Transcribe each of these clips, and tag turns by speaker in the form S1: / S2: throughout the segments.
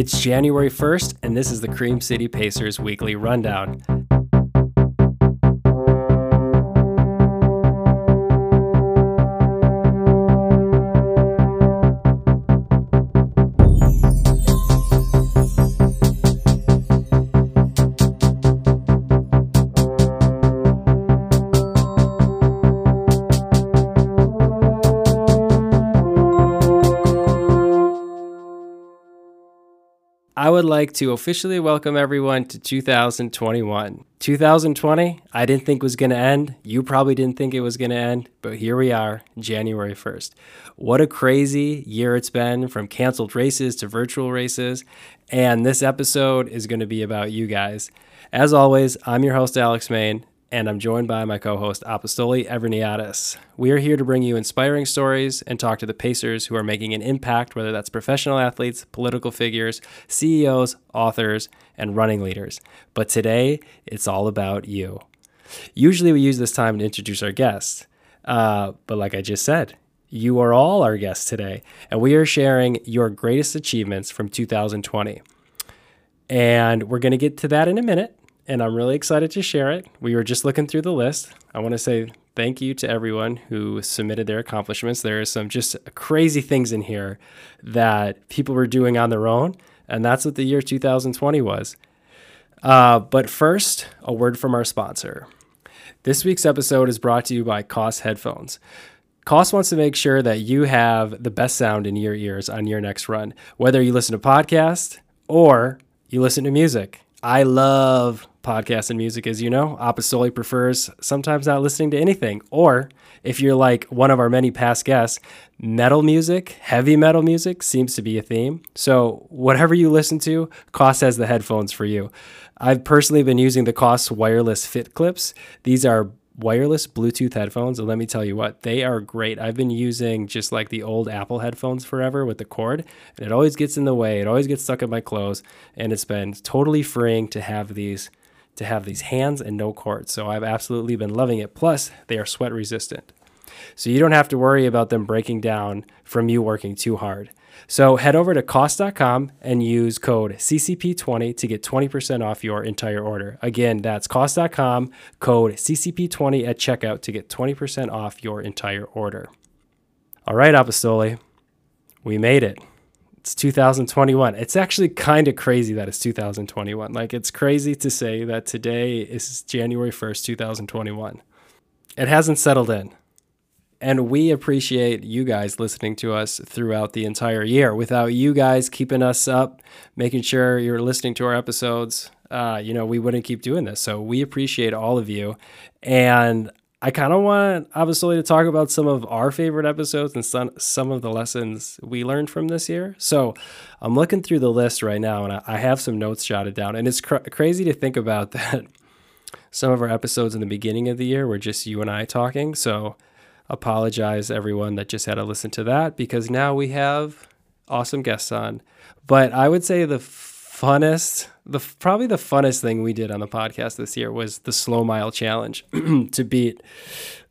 S1: It's January 1st, and this is the Cream City Pacers Weekly Rundown. I would like to officially welcome everyone to 2021. 2020, I didn't think was going to end. You probably didn't think it was going to end, but here we are, January 1st. What a crazy year it's been from canceled races to virtual races. And this episode is going to be about you guys. As always, I'm your host, Alex Main, and I'm joined by my co host, Apostoli Everniadis. We are here to bring you inspiring stories and talk to the Pacers who are making an impact, whether that's professional athletes, political figures, CEOs, authors, and running leaders. But today, it's all about you. Usually, we use this time to introduce our guests. Uh, but like I just said, you are all our guests today, and we are sharing your greatest achievements from 2020. And we're going to get to that in a minute and I'm really excited to share it. We were just looking through the list. I want to say thank you to everyone who submitted their accomplishments. There are some just crazy things in here that people were doing on their own, and that's what the year 2020 was. Uh, but first, a word from our sponsor. This week's episode is brought to you by Koss Headphones. Koss wants to make sure that you have the best sound in your ears on your next run, whether you listen to podcasts or you listen to music. I love podcasts and music, as you know. Apostoli prefers sometimes not listening to anything. Or if you're like one of our many past guests, metal music, heavy metal music seems to be a theme. So whatever you listen to, Koss has the headphones for you. I've personally been using the Koss wireless fit clips. These are wireless Bluetooth headphones. And let me tell you what, they are great. I've been using just like the old Apple headphones forever with the cord, and it always gets in the way. It always gets stuck in my clothes. And it's been totally freeing to have these to have these hands and no cords. So I've absolutely been loving it. Plus, they are sweat resistant. So you don't have to worry about them breaking down from you working too hard. So head over to koss.com and use code CCP20 to get 20% off your entire order. Again, that's koss.com, code CCP20 at checkout to get 20% off your entire order. All right, Apostoli, we made it. It's 2021. It's actually kind of crazy that it's 2021. Like, it's crazy to say that today is January 1st, 2021. It hasn't settled in. And we appreciate you guys listening to us throughout the entire year. Without you guys keeping us up, making sure you're listening to our episodes, uh, you know, we wouldn't keep doing this. So we appreciate all of you. And I kind of want obviously to talk about some of our favorite episodes and some some of the lessons we learned from this year. So I'm looking through the list right now, and I have some notes jotted down. And it's cr- crazy to think about that. Some of our episodes in the beginning of the year were just you and I talking. So apologize everyone that just had to listen to that because now we have awesome guests on. But I would say the funnest, the probably the funnest thing we did on the podcast this year was the slow mile challenge to beat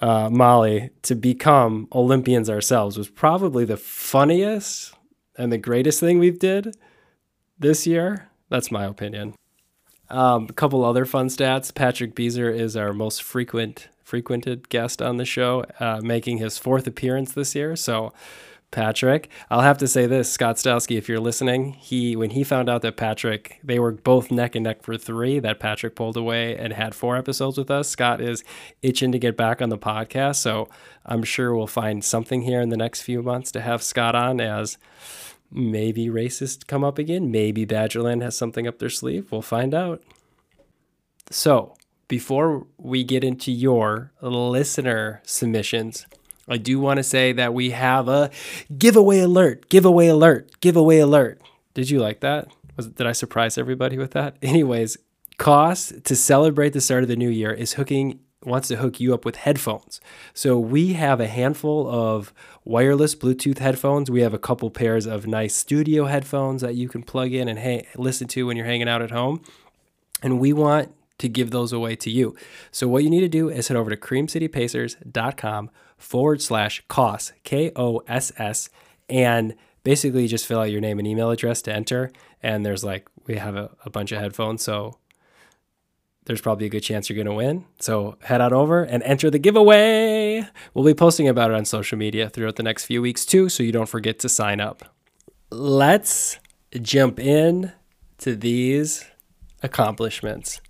S1: uh, Molly to become Olympians ourselves was probably the funniest and the greatest thing we've did this year. That's my opinion. Um, a couple other fun stats. Patrick Beezer is our most frequent frequented guest on the show, uh, making his fourth appearance this year. So, Patrick, I'll have to say this, Scott Stowski, if you're listening, he when he found out that Patrick, they were both neck and neck for three, that Patrick pulled away and had four episodes with us. Scott is itching to get back on the podcast, so I'm sure we'll find something here in the next few months to have Scott on as maybe racist come up again, maybe Badgerland has something up their sleeve. We'll find out. So, before we get into your listener submissions, I do want to say that we have a giveaway alert, giveaway alert, giveaway alert. Did you like that? Was, did I surprise everybody with that? Anyways, Koss to celebrate the start of the new year is hooking wants to hook you up with headphones. So we have a handful of wireless Bluetooth headphones. We have a couple pairs of nice studio headphones that you can plug in and ha- listen to when you're hanging out at home. And we want to give those away to you. So what you need to do is head over to creamcitypacers.com forward slash Koss, K O S S, and Basically, just fill out your name and email address to enter, and there's like we have a, a bunch of headphones, so there's probably a good chance you're going to win. So head on over and enter the giveaway. We'll be posting about it on social media throughout the next few weeks too, so you don't forget to sign up. Let's jump in to these accomplishments.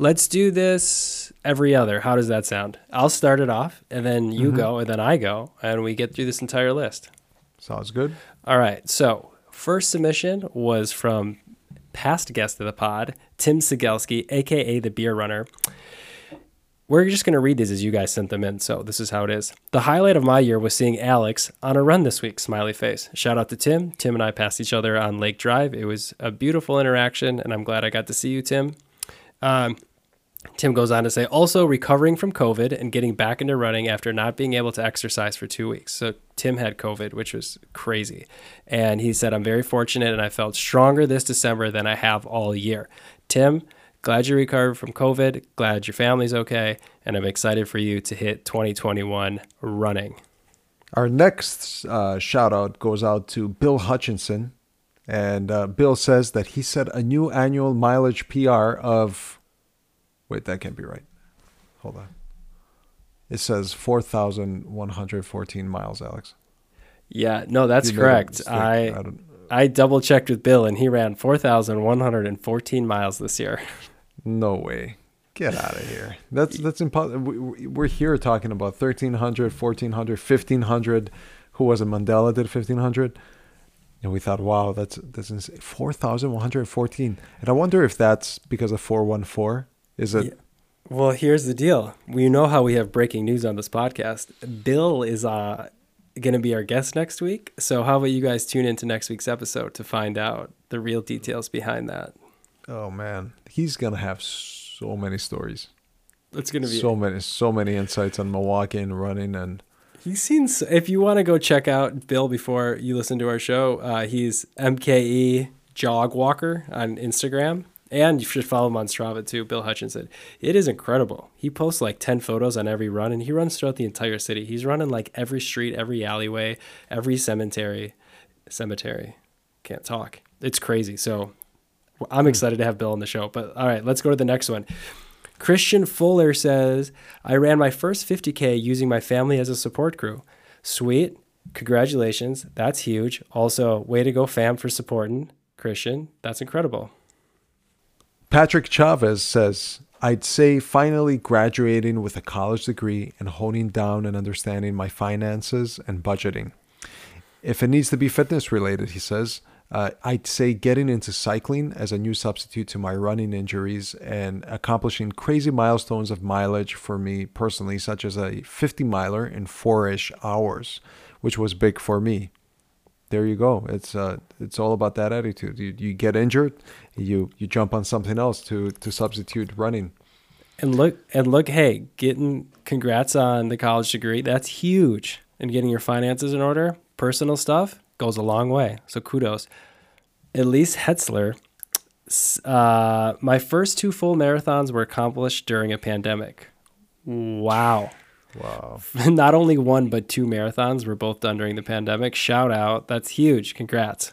S1: Let's do this every other. How does that sound? I'll start it off, and then you mm-hmm. go, and then I go, and we get through this entire list.
S2: Sounds good.
S1: All right. So, first submission was from past guest of the pod, Tim Sigelski, aka the Beer Runner. We're just going to read these as you guys sent them in. So this is how it is. The highlight of my year was seeing Alex on a run this week. Smiley face. Shout out to Tim. Tim and I passed each other on Lake Drive. It was a beautiful interaction, and I'm glad I got to see you, Tim. Um, Tim goes on to say, also recovering from COVID and getting back into running after not being able to exercise for two weeks. So, Tim had COVID, which was crazy. And he said, I'm very fortunate and I felt stronger this December than I have all year. Tim, glad you recovered from COVID. Glad your family's okay. And I'm excited for you to hit 2021 running.
S2: Our next uh, shout out goes out to Bill Hutchinson. And uh, Bill says that he set a new annual mileage PR of Wait, that can't be right. Hold on. It says 4,114 miles, Alex.
S1: Yeah, no, that's correct. I I, I double checked with Bill and he ran 4,114 miles this year.
S2: No way. Get out of here. That's that's impossible. We're here talking about 1,300, 1,400, 1,500. Who was it? Mandela did 1,500. And we thought, wow, that's that's 4,114. And I wonder if that's because of 414 is it? Yeah.
S1: Well, here's the deal. We know how we have breaking news on this podcast. Bill is uh, going to be our guest next week. So, how about you guys tune into next week's episode to find out the real details behind that?
S2: Oh man, he's going to have so many stories.
S1: It's going to be
S2: so many, so many insights on Milwaukee and running and.
S1: He's seen. If you want to go check out Bill before you listen to our show, uh, he's MKE Jog Walker on Instagram. And you should follow him on Strava too, Bill Hutchinson. It is incredible. He posts like 10 photos on every run and he runs throughout the entire city. He's running like every street, every alleyway, every cemetery. Cemetery. Can't talk. It's crazy. So I'm hmm. excited to have Bill on the show. But all right, let's go to the next one. Christian Fuller says, I ran my first 50K using my family as a support crew. Sweet. Congratulations. That's huge. Also, way to go, fam, for supporting. Christian, that's incredible.
S2: Patrick Chavez says, I'd say finally graduating with a college degree and honing down and understanding my finances and budgeting. If it needs to be fitness related, he says, uh, I'd say getting into cycling as a new substitute to my running injuries and accomplishing crazy milestones of mileage for me personally, such as a 50 miler in four ish hours, which was big for me there you go. It's uh, it's all about that attitude. You you get injured, you you jump on something else to to substitute running.
S1: And look and look, hey, getting congrats on the college degree. That's huge. And getting your finances in order, personal stuff goes a long way. So kudos. Elise Hetzler. Uh, my first two full marathons were accomplished during a pandemic. Wow.
S2: Wow.
S1: Not only one, but two marathons were both done during the pandemic. Shout out. That's huge. Congrats.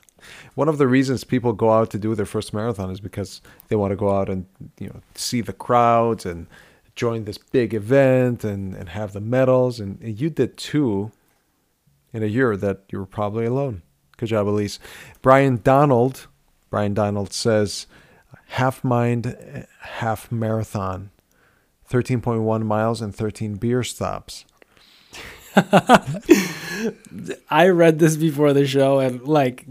S2: One of the reasons people go out to do their first marathon is because they want to go out and you know see the crowds and join this big event and, and have the medals. And, and you did two in a year that you were probably alone. Good job, Elise. Brian Donald. Brian Donald says, half mind, half marathon. 13.1 miles and 13 beer stops.
S1: I read this before the show and like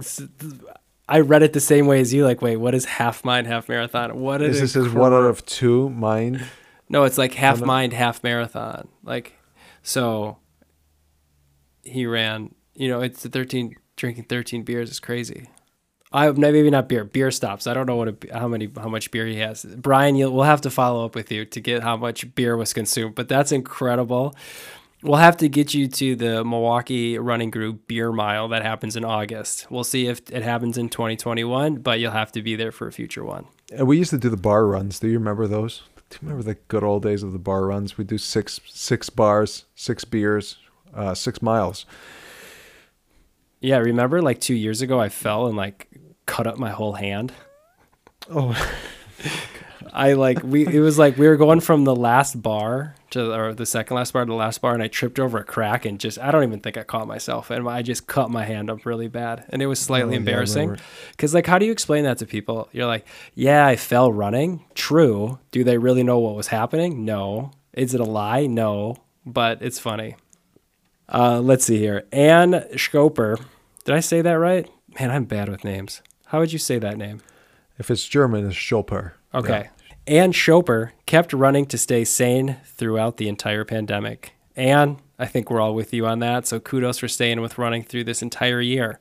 S1: I read it the same way as you. Like, wait, what is half mind, half marathon? What is
S2: this? Is one out of two mind?
S1: No, it's like half mind, half marathon. Like, so he ran. You know, it's the thirteen drinking thirteen beers is crazy. I maybe not beer, beer stops. I don't know what a, how many how much beer he has. Brian, you'll we'll have to follow up with you to get how much beer was consumed. But that's incredible. We'll have to get you to the Milwaukee Running Group Beer Mile that happens in August. We'll see if it happens in 2021, but you'll have to be there for a future one.
S2: And we used to do the bar runs. Do you remember those? Do you remember the good old days of the bar runs? We do six six bars, six beers, uh, six miles
S1: Yeah, remember like two years ago, I fell and like cut up my whole hand.
S2: Oh,
S1: I like we it was like we were going from the last bar to or the second last bar to the last bar and I tripped over a crack and just I don't even think I caught myself and I just cut my hand up really bad and it was slightly
S2: Oh,
S1: embarrassing
S2: remember.
S1: cuz like how do you explain that to people? You're like yeah I fell running. True. Do they really know what was happening? No. Is it a lie? No. But it's funny. Uh let's see here. Anne Schoper. Did I say that right? Man I'm bad with names how would you say that name
S2: if it's German, it's Schoper.
S1: Okay. Anne Schoper kept running to stay sane throughout the entire pandemic. Anne, I think we're all with you on that. So kudos for staying with running through this entire year.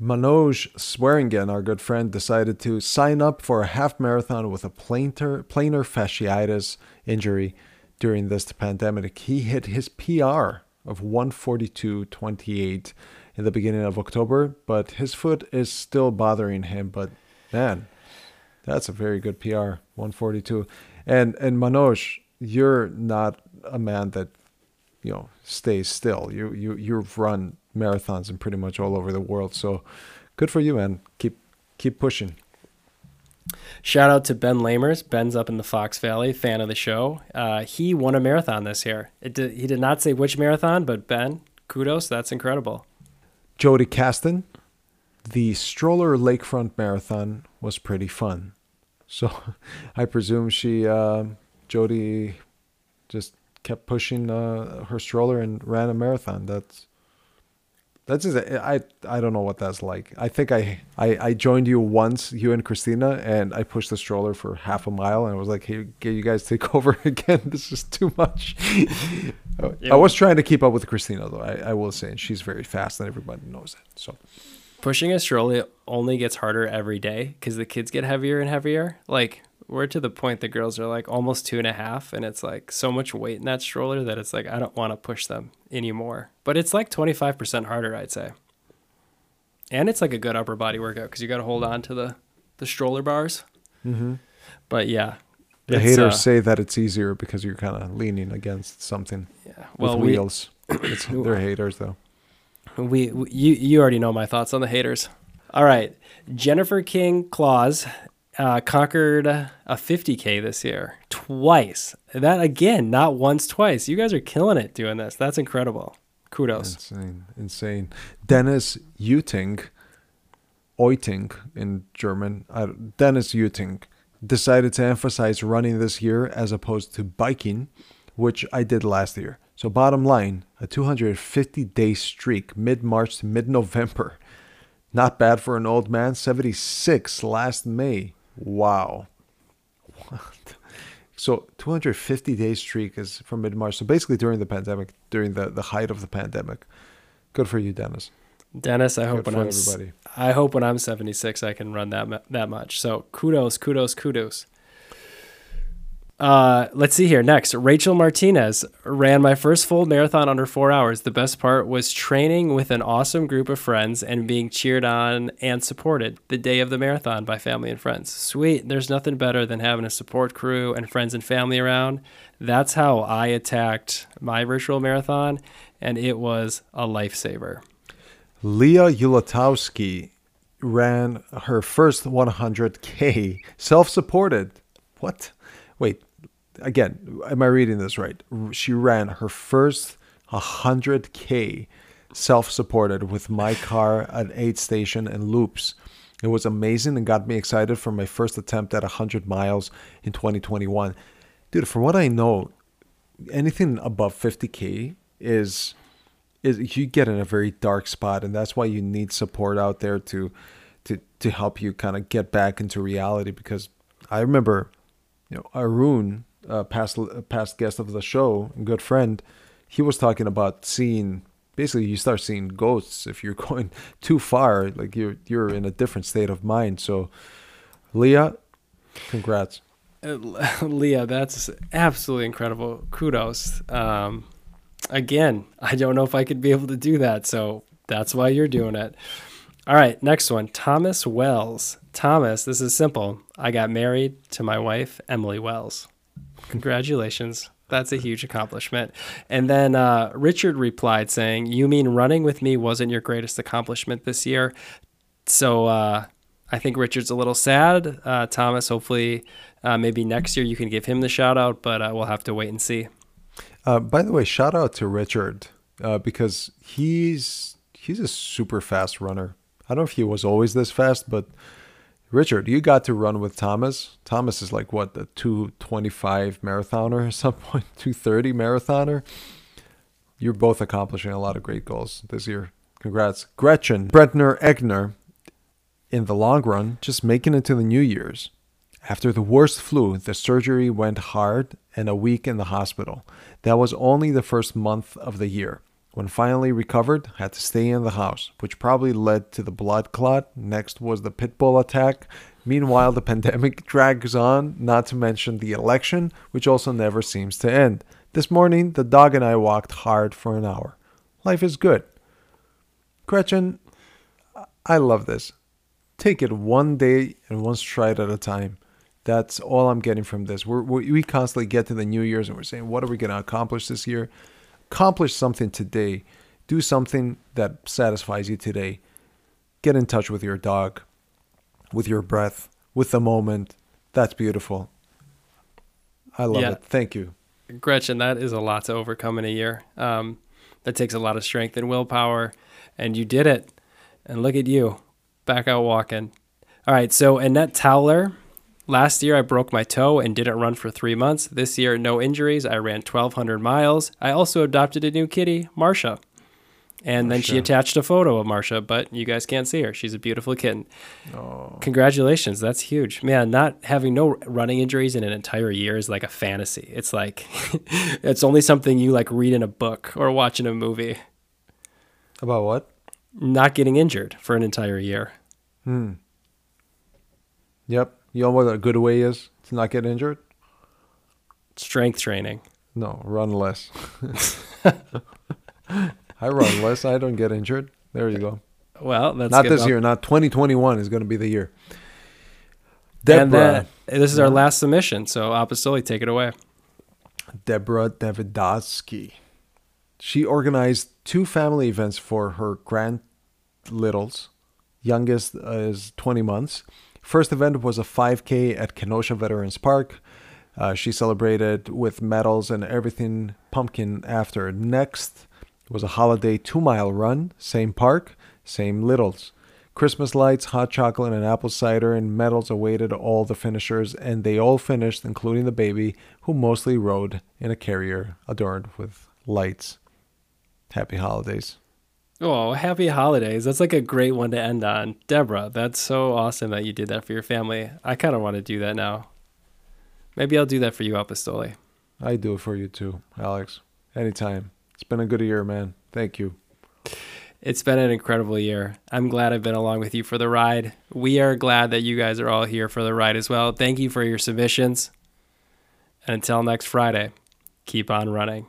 S2: Manoj Swearingen, our good friend, decided to sign up for a half marathon with a plantar, planar fasciitis injury during this pandemic. He hit his PR of 142.28 in the beginning of October, but his foot is still bothering him. But man, that's a very good PR, 142. And and Manoj, you're not a man that you know stays still. You you you've run marathons and pretty much all over the world. So good for you, man. Keep keep pushing.
S1: Shout out to Ben Lamers. Ben's up in the Fox Valley, fan of the show. Uh, he won a marathon this year. Did, he did not say which marathon, but Ben, kudos. That's incredible.
S2: Jody Caston, the Stroller Lakefront Marathon was pretty fun. So I presume she, uh, Jody, just kept pushing uh, her stroller and ran a marathon. That's that's just, I I don't know what that's like. I think I, I I joined you once, you and Christina, and I pushed the stroller for half a mile, and I was like, "Hey, can you guys take over again? This is too much." I was trying to keep up with Christina, though. I, I will say, and she's very fast, and everybody knows that. So
S1: Pushing a stroller only gets harder every day because the kids get heavier and heavier. Like we're to the point the girls are like almost two and a half, and it's like so much weight in that stroller that it's like I don't want to push them anymore. But it's like twenty five percent harder, I'd say. And it's like a good upper body workout because you got to hold on to the the stroller bars.
S2: Mhm.
S1: But yeah,
S2: the haters
S1: uh,
S2: say that it's easier because you're kind of leaning against something
S1: yeah.
S2: with
S1: Well, we,
S2: wheels. they're haters, though.
S1: We, we you you already know my thoughts on the haters. All right, Jennifer King Claus uh, conquered a 50k this year twice. That again, not once, twice. You guys are killing it doing this. That's incredible. Kudos.
S2: Insane, insane. Dennis Uting, Euting in German, uh, Dennis Uting decided to emphasize running this year as opposed to biking, which I did last year. So, bottom line, a 250 day streak mid March to mid November. Not bad for an old man. 76 last May. Wow. What? So 250 day streak is from mid March. So basically during the pandemic, during the, the height of the pandemic. Good for you, Dennis.
S1: Dennis, I hope
S2: Good
S1: when I'm
S2: everybody.
S1: I hope when I'm 76 I can run that that much. So kudos, kudos, kudos. Uh, let's see here. Next, Rachel Martinez ran my first full marathon under four hours. The best part was training with an awesome group of friends and being cheered on and supported the day of the marathon by family and friends. Sweet. There's nothing better than having a support crew and friends and family around. That's how I attacked my virtual marathon, and it was a lifesaver.
S2: Leah Ulatowski ran her first 100K self supported. What? Wait, again, am I reading this right? She ran her first 100K self supported with my car, an aid station, and loops. It was amazing and got me excited for my first attempt at 100 miles in 2021. Dude, from what I know, anything above 50K is is you get in a very dark spot and that's why you need support out there to to to help you kind of get back into reality because I remember you know Arun uh, past past guest of the show good friend he was talking about seeing basically you start seeing ghosts if you're going too far like you're you're in a different state of mind so Leah congrats
S1: Uh, Leah, that's absolutely incredible. Kudos. Um, again, I don't know if I could be able to do that, so that's why you're doing it. All right, next one Thomas Wells. Thomas, this is simple. I got married to my wife, Emily Wells. Congratulations. That's a huge accomplishment. And then uh, Richard replied saying, You mean running with me wasn't your greatest accomplishment this year? So uh, I think Richard's a little sad. Uh, Thomas, hopefully, uh, maybe next year you can give him the shout out, but uh, we'll have to wait and see.
S2: Uh, by the way, shout out to Richard because he's he's a super fast runner. I don't know if he was always this fast, but Richard, you got to run with Thomas. Thomas is like what the 225 marathoner or some point, 230 marathoner. You're both accomplishing a lot of great goals this year. Congrats. Gretchen Brentner Egner, in the long run, just making it to the New Year's. After the worst flu, the surgery went hard and a week in the hospital. That was only the first month of the year. When finally recovered, had to stay in the house, which probably led to the blood clot. Next was the pit bull attack. Meanwhile, the pandemic drags on, not to mention the election, which also never seems to end. This morning, the dog and I walked hard for an hour. Life is good. Gretchen, I love this. Take it one day and one stride at a time. That's all I'm getting from this. We're, we constantly get to the New Year's and we're saying, what are we going to accomplish this year? Accomplish something today. Do something that satisfies you today. Get in touch with your dog, with your breath, with the moment. That's beautiful. I love yeah. it. Thank you.
S1: Gretchen, that is a lot to overcome in a year. Um, that takes a lot of strength and willpower, and you did it. And look at you, back out walking. All right, so Annette Towler Last year, I broke my toe and didn't run for three months. This year, no injuries. I ran 1,200 miles. I also adopted a new kitty, Marsha. And then she attached a photo of Marsha, but you guys can't see her. She's a beautiful kitten. Oh. Congratulations. That's huge. Man, not having no running injuries in an entire year is like a fantasy. It's like, it's only something you like read in a book or watch in a movie.
S2: About what?
S1: Not getting injured for an entire year.
S2: Hmm. Yep. You know what a good way is to not get injured?
S1: Strength training.
S2: No, run less. I run less. I don't get injured. There you go.
S1: Well, that's
S2: not this year. Not 2021 is going to be the year. Deborah.
S1: Then, this is our mm-hmm. last submission. So, Apostoli, take it away.
S2: Deborah Davidowski. She organized two family events for her grand littles. Youngest is 20 months First event was a 5K at Kenosha Veterans Park. Uh, she celebrated with medals and everything pumpkin after. Next was a holiday two mile run, same park, same littles. Christmas lights, hot chocolate, and apple cider and medals awaited all the finishers, and they all finished, including the baby, who mostly rode in a carrier adorned with lights. Happy holidays.
S1: Oh, happy holidays. That's like a great one to end on. Deborah, that's so awesome that you did that for your family. I kind of want to do that now. Maybe I'll do that for you, Apostoli.
S2: I do it for you too, Alex. Anytime. It's been a good year, man. Thank you.
S1: It's been an incredible year. I'm glad I've been along with you for the ride. We are glad that you guys are all here for the ride as well. Thank you for your submissions. And until next Friday, keep on running.